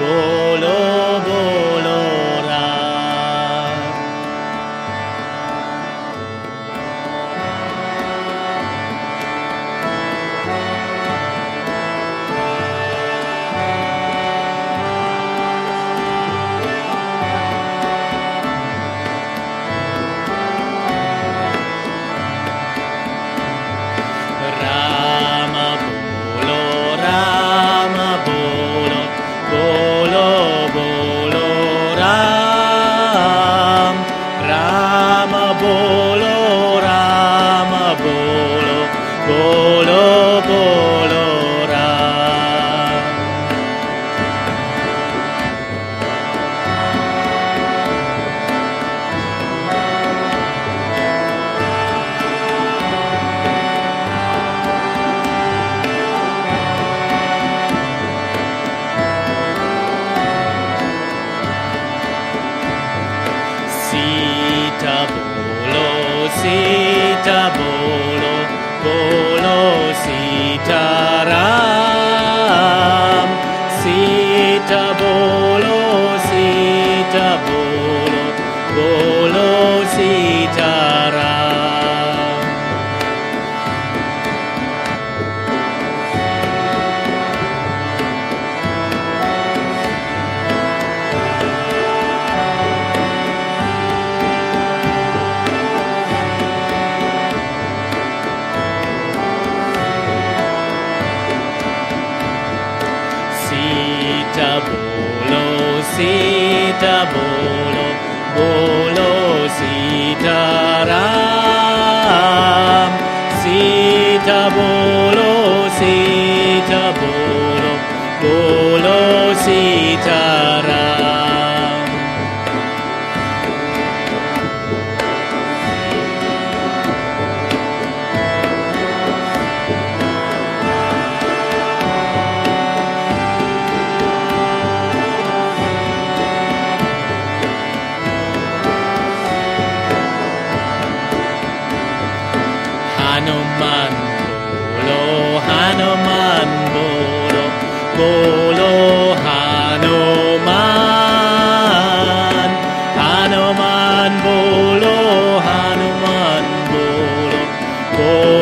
بالا. double. sita bolo bolo sita ram. Sita bolo. Hanuman Bolo, Hanuman Bolo, Bolo Hanuman, Hanuman Bolo, Hanuman Bolo, Bolo.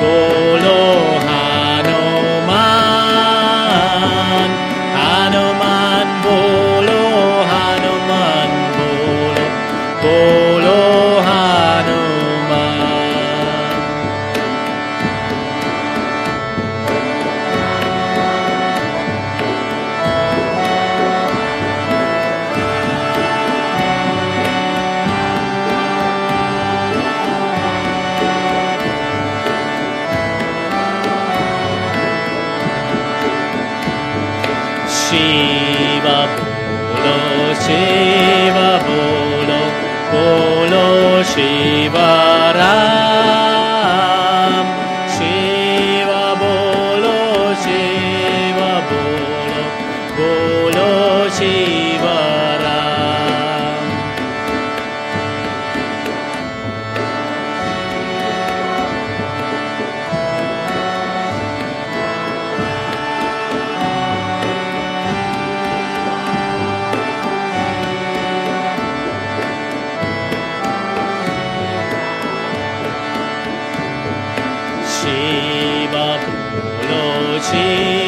多。शिवा see.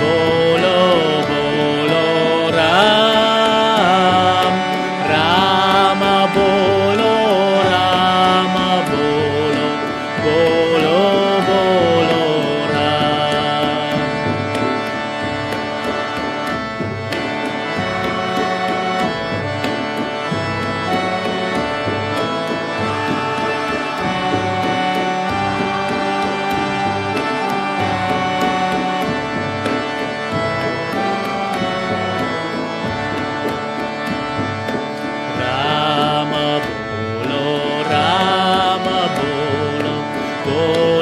बोल todo.